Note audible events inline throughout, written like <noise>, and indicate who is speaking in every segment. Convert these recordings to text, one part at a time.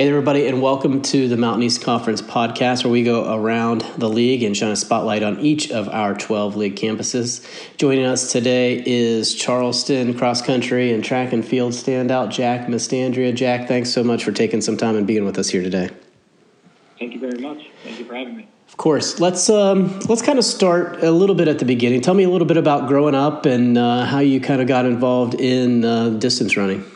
Speaker 1: Hey, everybody, and welcome to the Mountain East Conference podcast, where we go around the league and shine a spotlight on each of our 12 league campuses. Joining us today is Charleston cross country and track and field standout Jack Mastandrea. Jack, thanks so much for taking some time and being with us here today.
Speaker 2: Thank you very much. Thank you for having me.
Speaker 1: Of course. Let's um, let's kind of start a little bit at the beginning. Tell me a little bit about growing up and uh, how you kind of got involved in uh, distance running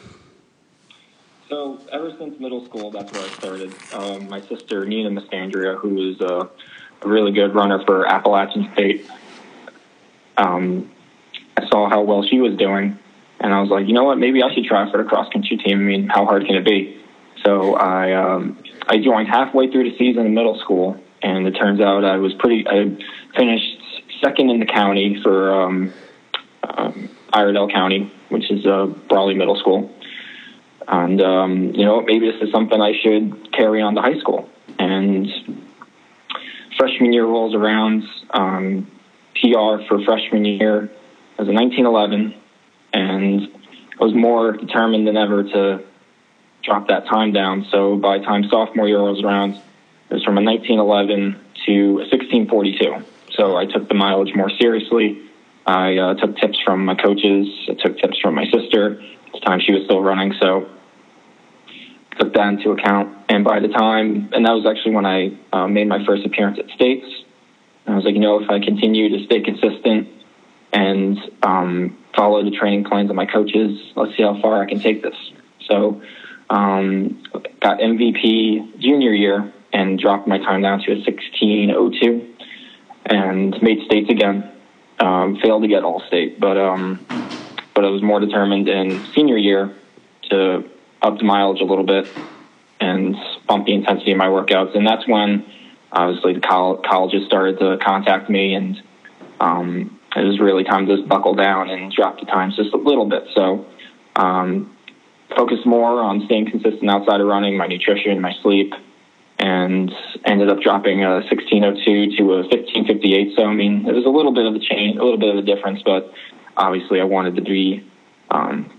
Speaker 2: ever since middle school, that's where I started. Um, my sister Nina Mastandrea, who is a, a, really good runner for Appalachian State, um, I saw how well she was doing, and I was like, you know what, maybe I should try for the cross country team. I mean, how hard can it be? So I um, I joined halfway through the season in middle school, and it turns out I was pretty. I finished second in the county for um, um, Iredell County, which is a Brawley Middle School and um, you know maybe this is something I should carry on to high school. And freshman year rolls around, um, PR for freshman year was a 1911, and I was more determined than ever to drop that time down. So by the time sophomore year rolls around, it was from a 1911 to a 1642. So I took the mileage more seriously. I uh, took tips from my coaches. I took tips from my sister. At the time she was still running, so took that into account. And by the time, and that was actually when I uh, made my first appearance at States. I was like, you know, if I continue to stay consistent and um, follow the training plans of my coaches, let's see how far I can take this. So, um, got MVP junior year and dropped my time down to a 16:02, and made states again. Um, failed to get all state, but um, but I was more determined in senior year to up the mileage a little bit and bumped the intensity of my workouts. And that's when obviously the colleges started to contact me and um, it was really time to just buckle down and drop the times just a little bit. So um, focus more on staying consistent outside of running, my nutrition, my sleep, and ended up dropping a 1602 to a 1558. So I mean, it was a little bit of a change, a little bit of a difference, but obviously I wanted to be um,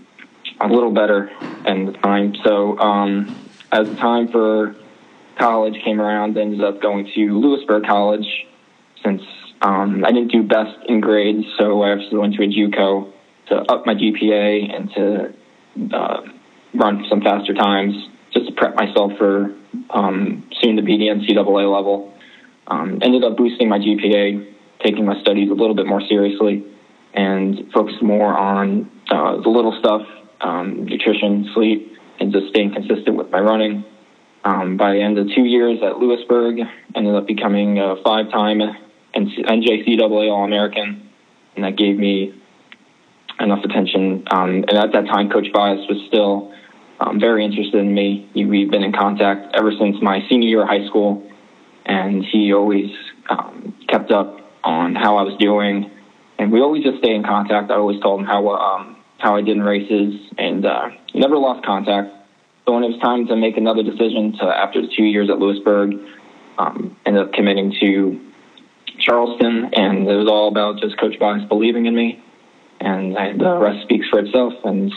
Speaker 2: a little better in the time. So um, as the time for college came around, I ended up going to Louisburg College since um, I didn't do best in grades, so I actually went to a JUCO to up my GPA and to uh, run some faster times just to prep myself for um, soon to be the NCAA level. Um, ended up boosting my GPA, taking my studies a little bit more seriously, and focused more on uh, the little stuff um, nutrition, sleep, and just staying consistent with my running. Um, by the end of two years at Louisburg, ended up becoming a five-time NJCAA All-American, and that gave me enough attention. Um, and at that time, Coach Bias was still um, very interested in me. We've been in contact ever since my senior year of high school, and he always um, kept up on how I was doing, and we always just stay in contact. I always told him how um, how I did in races, and uh, never lost contact. So when it was time to make another decision, to after two years at Louisburg, um, ended up committing to Charleston, and it was all about just Coach Bias believing in me, and I, the rest speaks for itself. And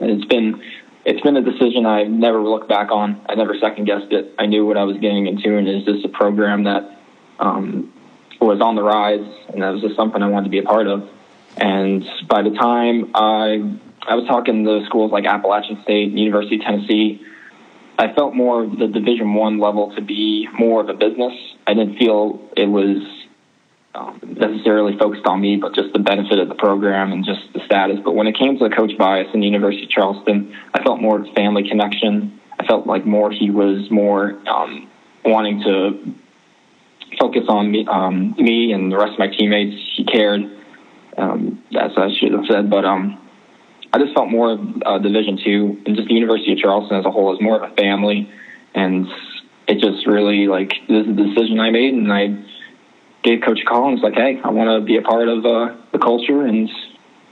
Speaker 2: it's been it's been a decision I've never looked back on. I never second guessed it. I knew what I was getting into, and it's just a program that um, was on the rise, and that was just something I wanted to be a part of. And by the time I I was talking to schools like Appalachian State, University of Tennessee, I felt more the Division One level to be more of a business. I didn't feel it was um, necessarily focused on me, but just the benefit of the program and just the status. But when it came to the Coach Bias in University of Charleston, I felt more family connection. I felt like more he was more um, wanting to focus on me, um, me and the rest of my teammates. He cared um, as I should have said. But um, I just felt more of uh, Division two and just the University of Charleston as a whole is more of a family, and it just really like this is the decision I made, and I gave Coach Collins like, hey, I want to be a part of uh, the culture, and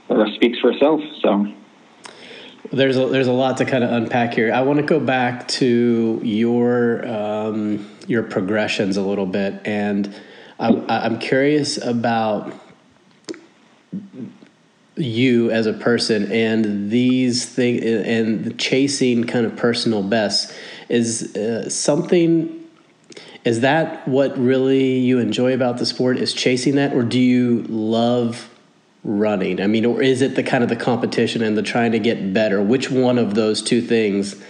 Speaker 2: the rest speaks for itself. So.
Speaker 1: There's a, there's a lot to kind of unpack here. I want to go back to your um, your progressions a little bit, and I'm, I'm curious about you as a person and these things and chasing kind of personal bests is uh, something is that what really you enjoy about the sport is chasing that or do you love running i mean or is it the kind of the competition and the trying to get better which one of those two things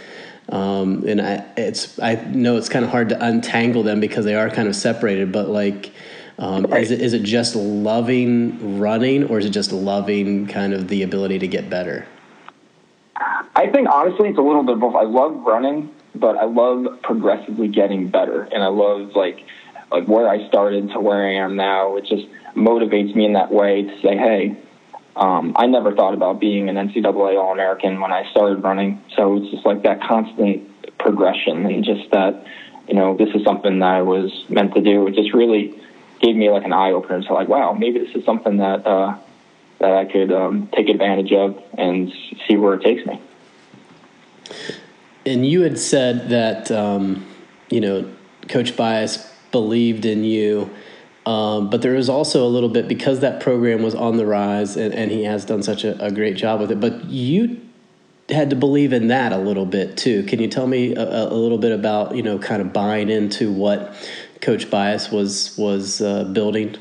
Speaker 1: um, and I, it's I know it's kind of hard to untangle them because they are kind of separated. But like, um, right. is it is it just loving running, or is it just loving kind of the ability to get better?
Speaker 2: I think honestly, it's a little bit of both. I love running, but I love progressively getting better, and I love like like where I started to where I am now. It just motivates me in that way to say, hey, um, I never thought about being an NCAA All American when I started running. So it's just like that constant progression and just that, you know, this is something that I was meant to do. It just really gave me like an eye opener to like, wow, maybe this is something that uh, that I could um, take advantage of and see where it takes me.
Speaker 1: And you had said that um, you know Coach Bias believed in you um, but there was also a little bit because that program was on the rise and, and he has done such a, a, great job with it. But you had to believe in that a little bit too. Can you tell me a, a little bit about you know kind of buying into what Coach Bias was was uh, building?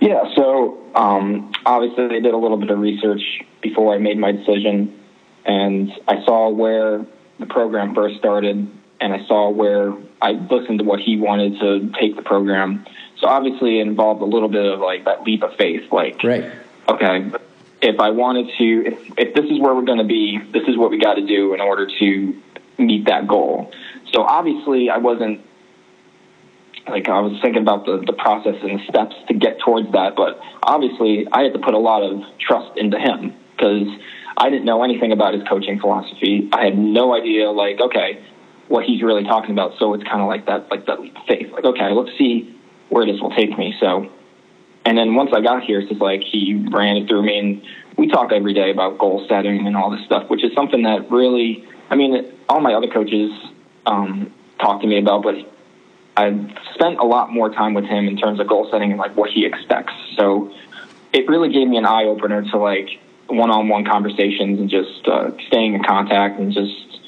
Speaker 2: Yeah, so um, obviously I did a little bit of research before I made my decision, and I saw where the program first started and I saw where I listened to what he wanted to take the program. So obviously, it involved a little bit of like that leap of faith. Like,
Speaker 1: right.
Speaker 2: okay, if I wanted to, if, if this is where we're going to be, this is what we got to do in order to meet that goal. So obviously, I wasn't like I was thinking about the, the process and the steps to get towards that, but obviously, I had to put a lot of trust into him because I didn't know anything about his coaching philosophy. I had no idea, like, okay, what he's really talking about. So it's kind of like that, like that faith. Like, okay, let's see where this will take me. So, and then once I got here, it's just like he ran it through me, and we talk every day about goal setting and all this stuff, which is something that really, I mean, all my other coaches um, talk to me about, but I've spent a lot more time with him in terms of goal setting and like what he expects. So it really gave me an eye opener to like one-on-one conversations and just uh, staying in contact and just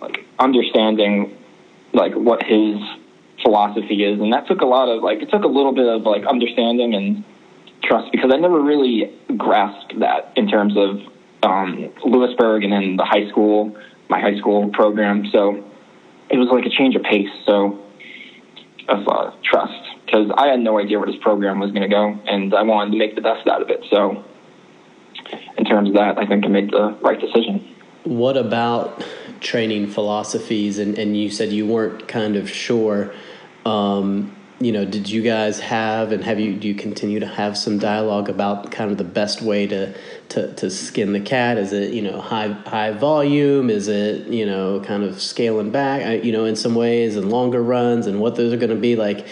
Speaker 2: like understanding like what his philosophy is, and that took a lot of like it took a little bit of like understanding and trust because I never really grasped that in terms of um, Louisburg and then the high school, my high school program. So it was like a change of pace. So of uh, trust because I had no idea where this program was going to go, and I wanted to make the best out of it. So in terms of that, I think I made the right decision.
Speaker 1: What about training philosophies, and, and you said you weren't kind of sure. Um, you know, did you guys have and have you do you continue to have some dialogue about kind of the best way to to, to skin the cat? Is it you know high high volume? Is it you know kind of scaling back? You know, in some ways and longer runs and what those are going to be like.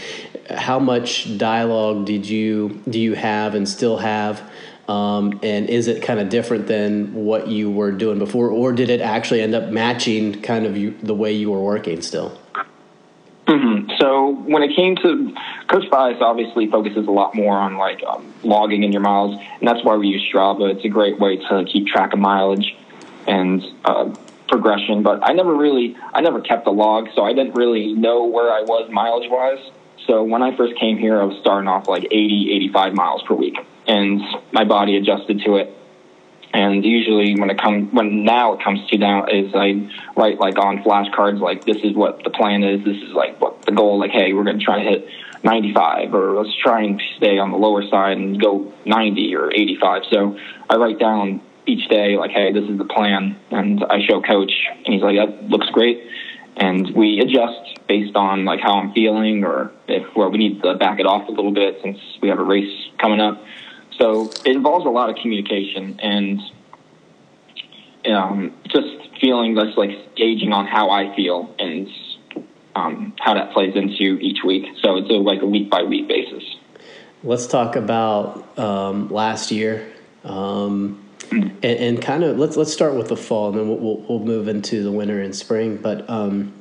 Speaker 1: How much dialogue did you do you have and still have? Um, and is it kind of different than what you were doing before, or did it actually end up matching kind of you, the way you were working still?
Speaker 2: Mm-hmm. So when it came to Coach Bias, obviously focuses a lot more on like um, logging in your miles, and that's why we use Strava. It's a great way to keep track of mileage and uh, progression. But I never really, I never kept a log, so I didn't really know where I was mileage wise. So when I first came here, I was starting off like 80, 85 miles per week and my body adjusted to it. And usually, when it comes, when now it comes to now, is I write like on flashcards, like this is what the plan is. This is like what the goal. Like, hey, we're going to try to hit 95, or let's try and stay on the lower side and go 90 or 85. So I write down each day, like, hey, this is the plan, and I show coach, and he's like, that looks great, and we adjust based on like how I'm feeling, or if well, we need to back it off a little bit since we have a race coming up. So it involves a lot of communication and um, just feeling that's like gauging on how I feel and um, how that plays into each week. So it's a, like a week by week basis.
Speaker 1: Let's talk about um, last year. Um, and, and, kind of let's let's start with the fall, and then we'll, we'll, move into the winter and spring. But um,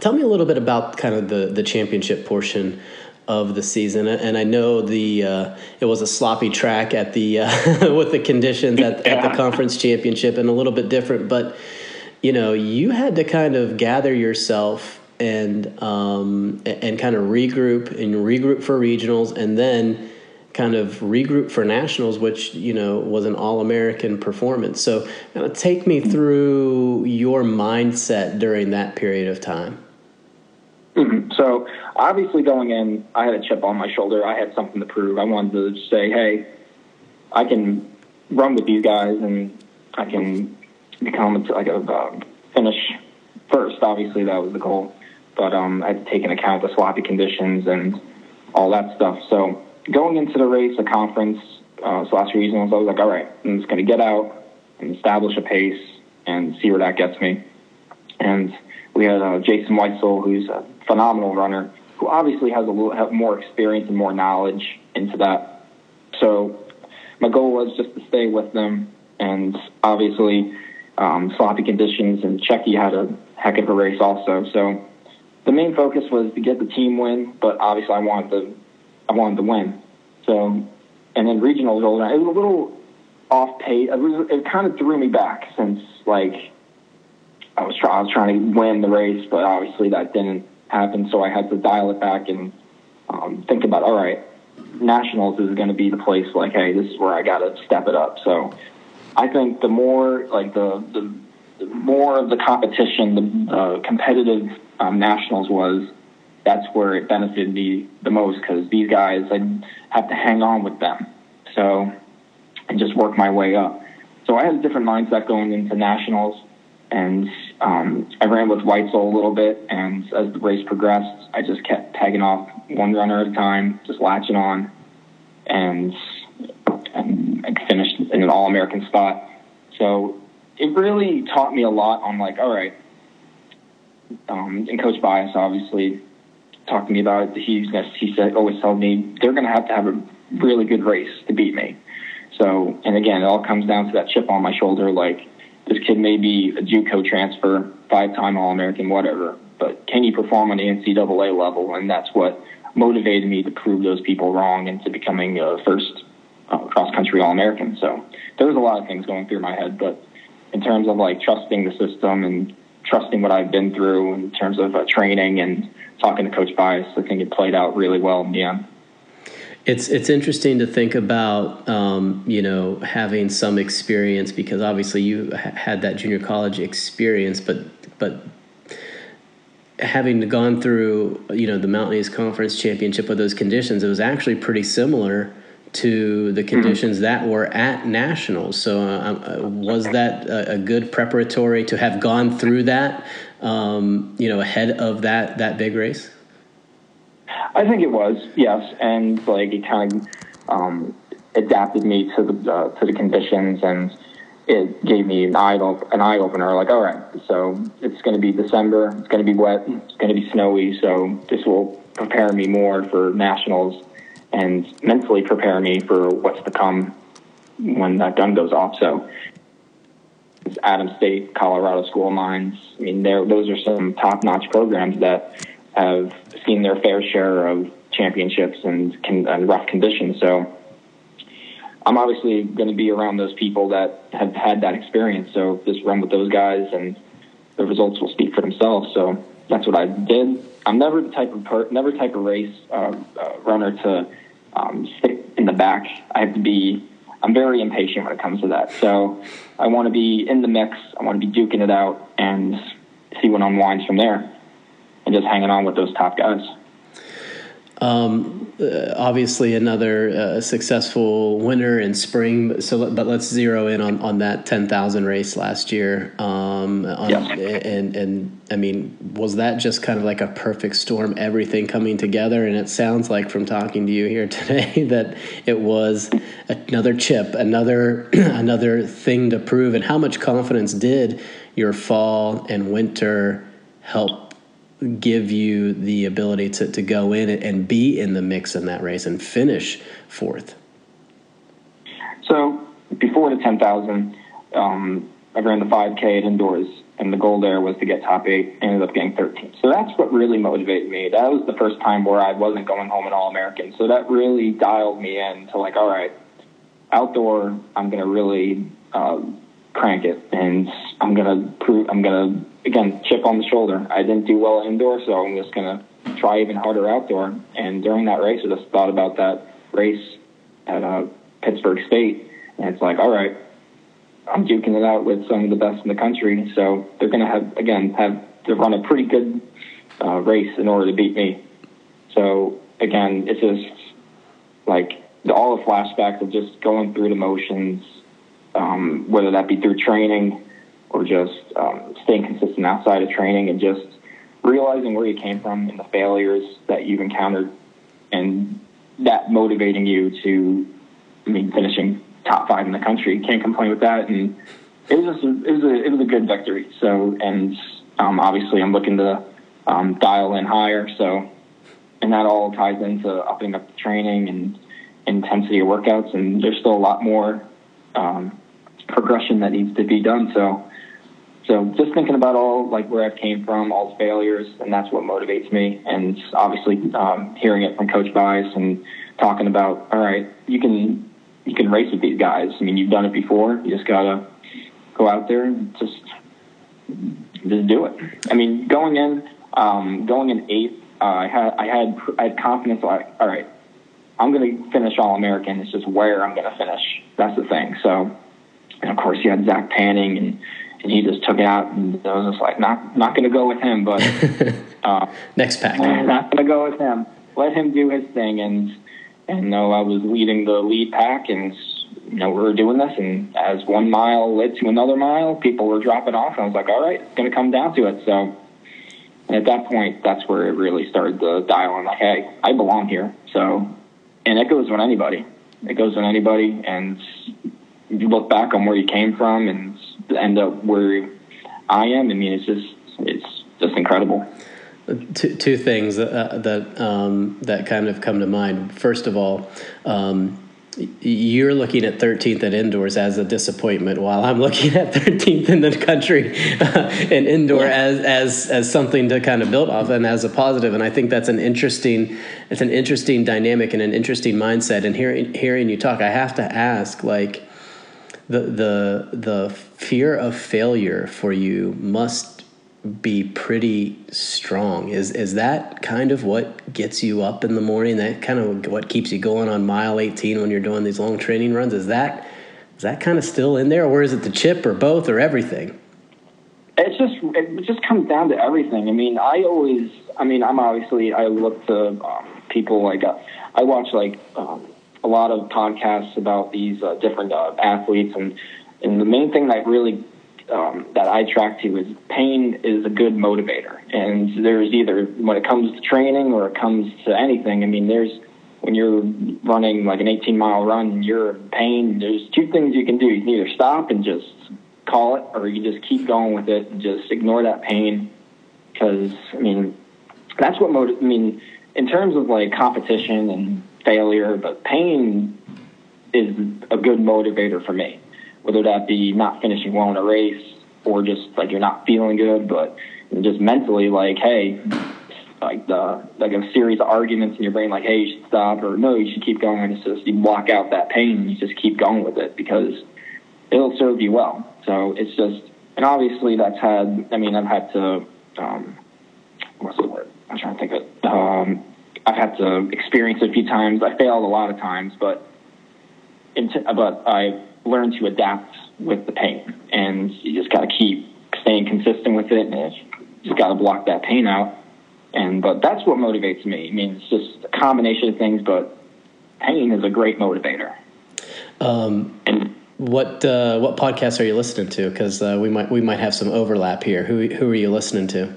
Speaker 1: tell me a little bit about kind of the the championship portion of the season. And I know the uh, it was a sloppy track at the uh, <laughs> with the conditions at, yeah. at the conference championship and a little bit different. But you know, you had to kind of gather yourself and um, and kind of regroup and regroup for regionals, and then kind of regroup for nationals, which you know was an all American performance. So, kind of take me through your mindset during that period of time.
Speaker 2: Mm-hmm. So, obviously, going in, I had a chip on my shoulder. I had something to prove. I wanted to say, "Hey, I can run with these guys, and I can become like a uh, finish first. Obviously, that was the goal but um, I had to take into account the sloppy conditions and all that stuff. So going into the race, the conference, uh, last regionals, I was like, all right, I'm just going to get out and establish a pace and see where that gets me. And we had uh, Jason Weitzel, who's a phenomenal runner, who obviously has a little more experience and more knowledge into that. So my goal was just to stay with them, and obviously um, sloppy conditions. And Checky had a heck of a race also. So the main focus was to get the team win, but obviously I wanted to, I wanted to win. So, and then around. It was a little off pace. It, was, it kind of threw me back since like I was, try, I was trying to win the race, but obviously that didn't happen. So I had to dial it back and um, think about, all right, nationals is going to be the place. Like, hey, this is where I got to step it up. So I think the more like the the, the more of the competition, the uh, competitive um, nationals was, that's where it benefited me the most because these guys, I'd have to hang on with them. So, and just work my way up. So I had a different mindset going into nationals, and um, I ran with Weitzel a little bit. And as the race progressed, I just kept tagging off one runner at a time, just latching on, and and I finished in an All-American spot. So it really taught me a lot on like, all right, um, and Coach Bias obviously talked to me about it. He he said always told me they're going to have to have a really good race to beat me. So, and again, it all comes down to that chip on my shoulder. Like this kid may be a JUCO transfer, five-time All-American, whatever, but can he perform on the NCAA level? And that's what motivated me to prove those people wrong into becoming a first uh, cross-country All-American. So there was a lot of things going through my head, but in terms of like trusting the system and trusting what I've been through in terms of uh, training and talking to Coach Bias, I think it played out really well in the end.
Speaker 1: It's it's interesting to think about, um, you know, having some experience because obviously you had that junior college experience, but but having gone through, you know, the Mountain East Conference championship with those conditions, it was actually pretty similar to the mm-hmm. conditions mm-hmm. that were at nationals. So, uh, uh, was that a, a, good preparatory to have gone through that, um, you know, ahead of that that big race?
Speaker 2: I think it was yes, and like it kind of um, adapted me to the uh, to the conditions, and it gave me an eye an eye opener. Like, all right, so it's going to be December, it's going to be wet, it's going to be snowy, so this will prepare me more for nationals and mentally prepare me for what's to come when that gun goes off. So, Adams State, Colorado School of Mines. I mean, those are some top-notch programs that have seen their fair share of championships and, can, and rough conditions. So, I'm obviously going to be around those people that have had that experience. So, just run with those guys, and the results will speak for themselves. So, that's what I did. I'm never the type of per, never type of race uh, uh, runner to um, stick in the back. I have to be. I'm very impatient when it comes to that. So I want to be in the mix. I want to be duking it out and see what unwinds from there, and just hanging on with those top guys.
Speaker 1: Um, uh, obviously another uh, successful winter in spring. So, but let's zero in on, on that ten thousand race last year. Um, on, And and I mean, was that just kind of like a perfect storm? Everything coming together, and it sounds like from talking to you here <laughs> today that it was another chip, another <clears throat> another thing to prove. And how much confidence did your fall and winter help give you the ability to, to go in and be in the mix in that race and finish fourth?
Speaker 2: So before the 10,000, um, I ran the 5K at indoors, and the goal there was to get top eight. Ended up getting 13. So that's what really motivated me. That was the first time where I wasn't going home an All American. So that really dialed me in to like, all right, outdoor, I'm going to really uh, crank it, and I'm gonna prove. I'm gonna again chip on the shoulder. I didn't do well indoor, so I'm just gonna try even harder outdoor. And during that race, I just thought about that race at uh, Pittsburg State, and it's like, all right, I'm duking it out with some of the best in the country, so they're gonna have again have to run a pretty good uh, race in order to beat me. So again, it's just like all the flashbacks of just going through the motions, um, whether that be through training or just um, staying consistent outside of training and just realizing where you came from and the failures that you've encountered and that motivating you to, I mean, finishing top five in the country. Can't complain with that. And it was just, a, it was a, it was a good victory. So, and um, obviously I'm looking to um, dial in higher. So, and that all ties into upping up the training and intensity of workouts. And there's still a lot more um, progression that needs to be done. So, so just thinking about all like where I came from, all the failures, and that's what motivates me. And obviously, um, hearing it from Coach Bias and talking about, all right, you can you can race with these guys. I mean, you've done it before. You just gotta go out there and just just do it. I mean, going in, um, going in eighth, uh, I had I had I had confidence. Like, all right, I'm to finish All American. It's just where I'm to finish. That's the thing. So, and of course, you had Zach Panning and and he just took it out. And I was just like, not not going to go with him, but <laughs>
Speaker 1: uh, next pack,
Speaker 2: not going to go with him. Let him do his thing, and and no, I was leading the lead pack, and you know we were doing this, and as one mile led to another mile, people were dropping off, and I was like, all right, it's going to come down to it. So. And at that point, that's where it really started to dial in. Like, hey, I belong here. So, and it goes with anybody. It goes with anybody, and you look back on where you came from and end up where I am. I mean, it's just it's just incredible.
Speaker 1: Two, two things that uh, that um, that kind of come to mind. First of all, um, you're looking at 13th at indoors as a disappointment, while I'm looking at 13th in the country <laughs> and in indoor yeah. as as as something to kind of build off and as a positive. And I think that's an interesting it's an interesting dynamic and an interesting mindset. And hearing hearing you talk, I have to ask like the the the fear of failure for you must be pretty strong. Is is that kind of what gets you up in the morning? That kind of what keeps you going on mile 18 when you're doing these long training runs? Is that is that kind of still in there, or is it the chip, or both, or everything?
Speaker 2: It's just it just comes down to everything. I mean, I always, I mean, I'm obviously I look to um, people like uh, I watch like um, a lot of podcasts about these uh, different uh, athletes, and and the main thing that really um, that I track to is pain is a good motivator. And there's either when it comes to training or it comes to anything. I mean, there's when you're running like an 18 mile run you're in pain. There's two things you can do. You can either stop and just call it, or you just keep going with it and just ignore that pain. Because I mean, that's what motiv- I mean in terms of like competition and failure, but pain is a good motivator for me whether that be not finishing well in a race or just like you're not feeling good, but just mentally like, hey, like the like a series of arguments in your brain, like, hey, you should stop, or no, you should keep going. It's just you block out that pain, and you just keep going with it because it'll serve you well. So it's just, and obviously that's had. I mean, I've had to. Um, what's the word? I'm trying to think of. Um, I've had to experience it a few times. I failed a lot of times, but but I learned to adapt with the pain, and you just got to keep staying consistent with it, and you just got to block that pain out. And but that's what motivates me. I mean, it's just a combination of things, but pain is a great motivator.
Speaker 1: Um, and what uh, what podcasts are you listening to? Because uh, we might we might have some overlap here. Who who are you listening to?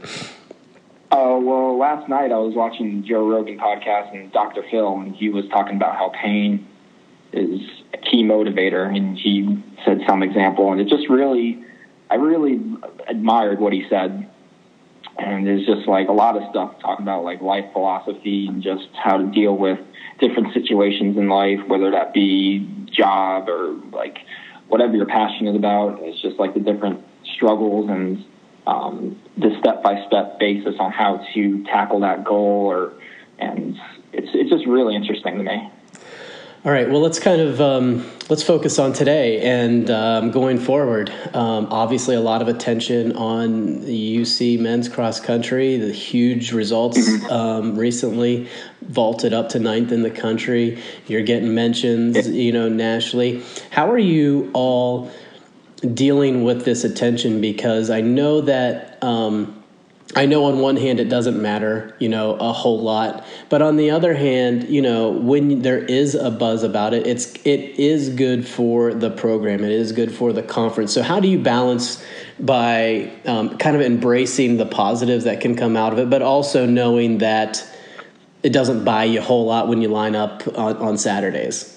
Speaker 2: Oh uh, well, last night I was watching Joe Rogan podcast and Dr. Phil, and he was talking about how pain is a key motivator. And he said some example, and it just really, I really admired what he said. And there's just like a lot of stuff talking about like life philosophy and just how to deal with different situations in life, whether that be job or like whatever you're passionate about. It's just like the different struggles and um, the step by step basis on how to tackle that goal or and it's it's just really interesting to me.
Speaker 1: All right. Well, let's kind of um, let's focus on today and um, going forward. Um, obviously, a lot of attention on the UC men's cross country. The huge results mm-hmm. um, recently, vaulted up to ninth in the country. You're getting mentions, you know, nationally. How are you all dealing with this attention? Because I know that um, I know on one hand it doesn't matter, you know, a whole lot, but on the other hand, you know, when there is a buzz about it, it's it is good for the program. It is good for the conference. So how do you balance by um, kind of embracing the positives that can come out of it, but also knowing that it doesn't buy you a whole lot when you line up on, on Saturdays?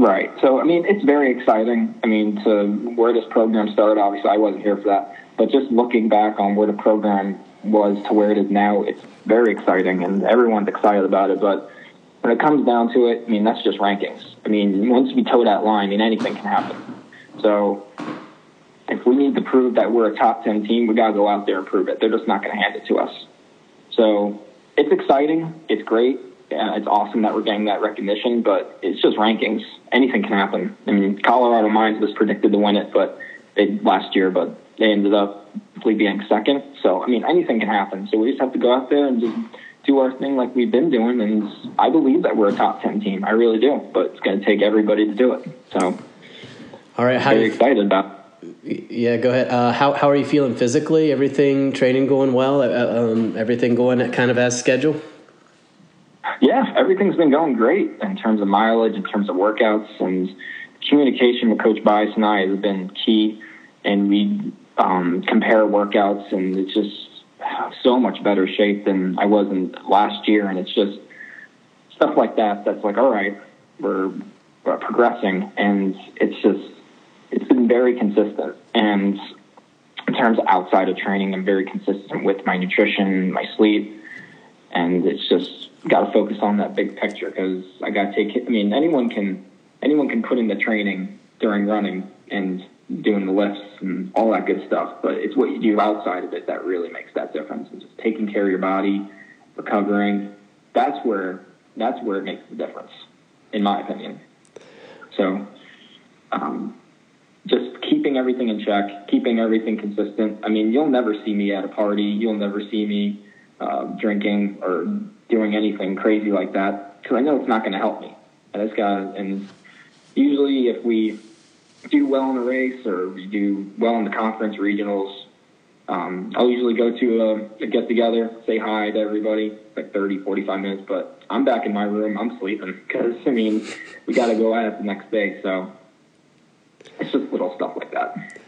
Speaker 2: Right. So I mean, it's very exciting. I mean, to where this program started, obviously I wasn't here for that but just looking back on where the program was to where it is now, it's very exciting, and everyone's excited about it. But when it comes down to it, I mean, that's just rankings. I mean, once we toe that line, I mean, anything can happen. So if we need to prove that we're a top 10 team, we got to go out there and prove it. They're just not going to hand it to us. So it's exciting. It's great. Yeah, it's awesome that we're getting that recognition, but it's just rankings. Anything can happen. I mean, Colorado Mines was predicted to win it, but they last year, but they ended up being second. So I mean, anything can happen. So we just have to go out there and just do our thing like we've been doing. And I believe that we're a top ten team. I really do. But it's going to take everybody to do it. So,
Speaker 1: all right,
Speaker 2: how very you, excited about.
Speaker 1: Yeah, go ahead. Uh, how how are you feeling physically? Everything training going well? Uh, um, everything going kind of as scheduled?
Speaker 2: Yeah, everything's been going great in terms of mileage, in terms of workouts, and communication with Coach Bias and I has been key. And we um, compare workouts, and it's just so much better shape than I was in last year. And it's just stuff like that. That's like, all right, we're, we're progressing, and it's just it's been very consistent. And in terms of outside of training, I'm very consistent with my nutrition, my sleep, and it's just got to focus on that big picture because I got to take. I mean, anyone can anyone can put in the training during running and doing the lifts and all that good stuff. But it's what you do outside of it that really makes that difference. And just taking care of your body, recovering. That's where that's where it makes the difference, in my opinion. So, um, just keeping everything in check, keeping everything consistent. I mean, you'll never see me at a party. You'll never see me uh, drinking or doing anything crazy like that because I know it's not going to help me. I just got and usually if we do well in a race or we do well in the conference regionals, um, I'll usually go to a, a get together, say hi to everybody, like 30, 45 minutes, but I'm back in my room. I'm sleeping because, I mean, we got to go at it the next day. So it's just little stuff like that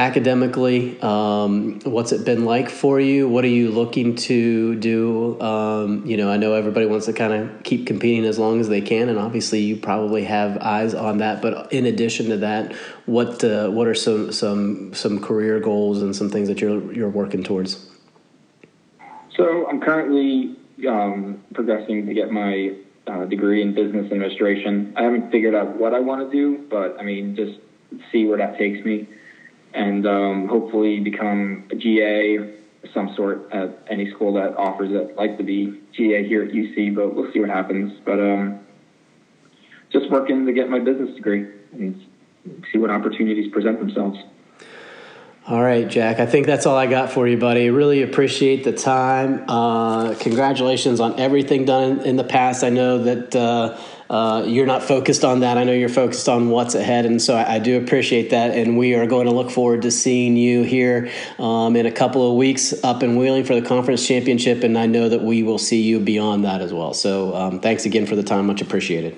Speaker 1: academically um, what's it been like for you? What are you looking to do? Um, you know i know everybody wants to kind of keep competing as long as they can and obviously you probably have eyes on that but in addition to that what uh, what are some some some career goals and some things that you're you're working towards?
Speaker 2: So i'm currently um, progressing to get my uh, degree in business administration. I haven't figured out what i want to do but i mean just see where that takes me and um, hopefully become a GA of some sort at any school that offers it. like to be GA here at UC, but we'll see what happens. But um, just working to get my business degree and see what opportunities present themselves.
Speaker 1: All right, Jack. I think that's all I got for you, buddy. Really appreciate the time. Uh, congratulations on everything done in the past. I know that. Uh, uh, you're not focused on that. I know you're focused on what's ahead, and so I, I do appreciate that. And we are going to look forward to seeing you here um, in a couple of weeks up in Wheeling for the conference championship, and I know that we will see you beyond that as well. So um, thanks again for the time, much appreciated.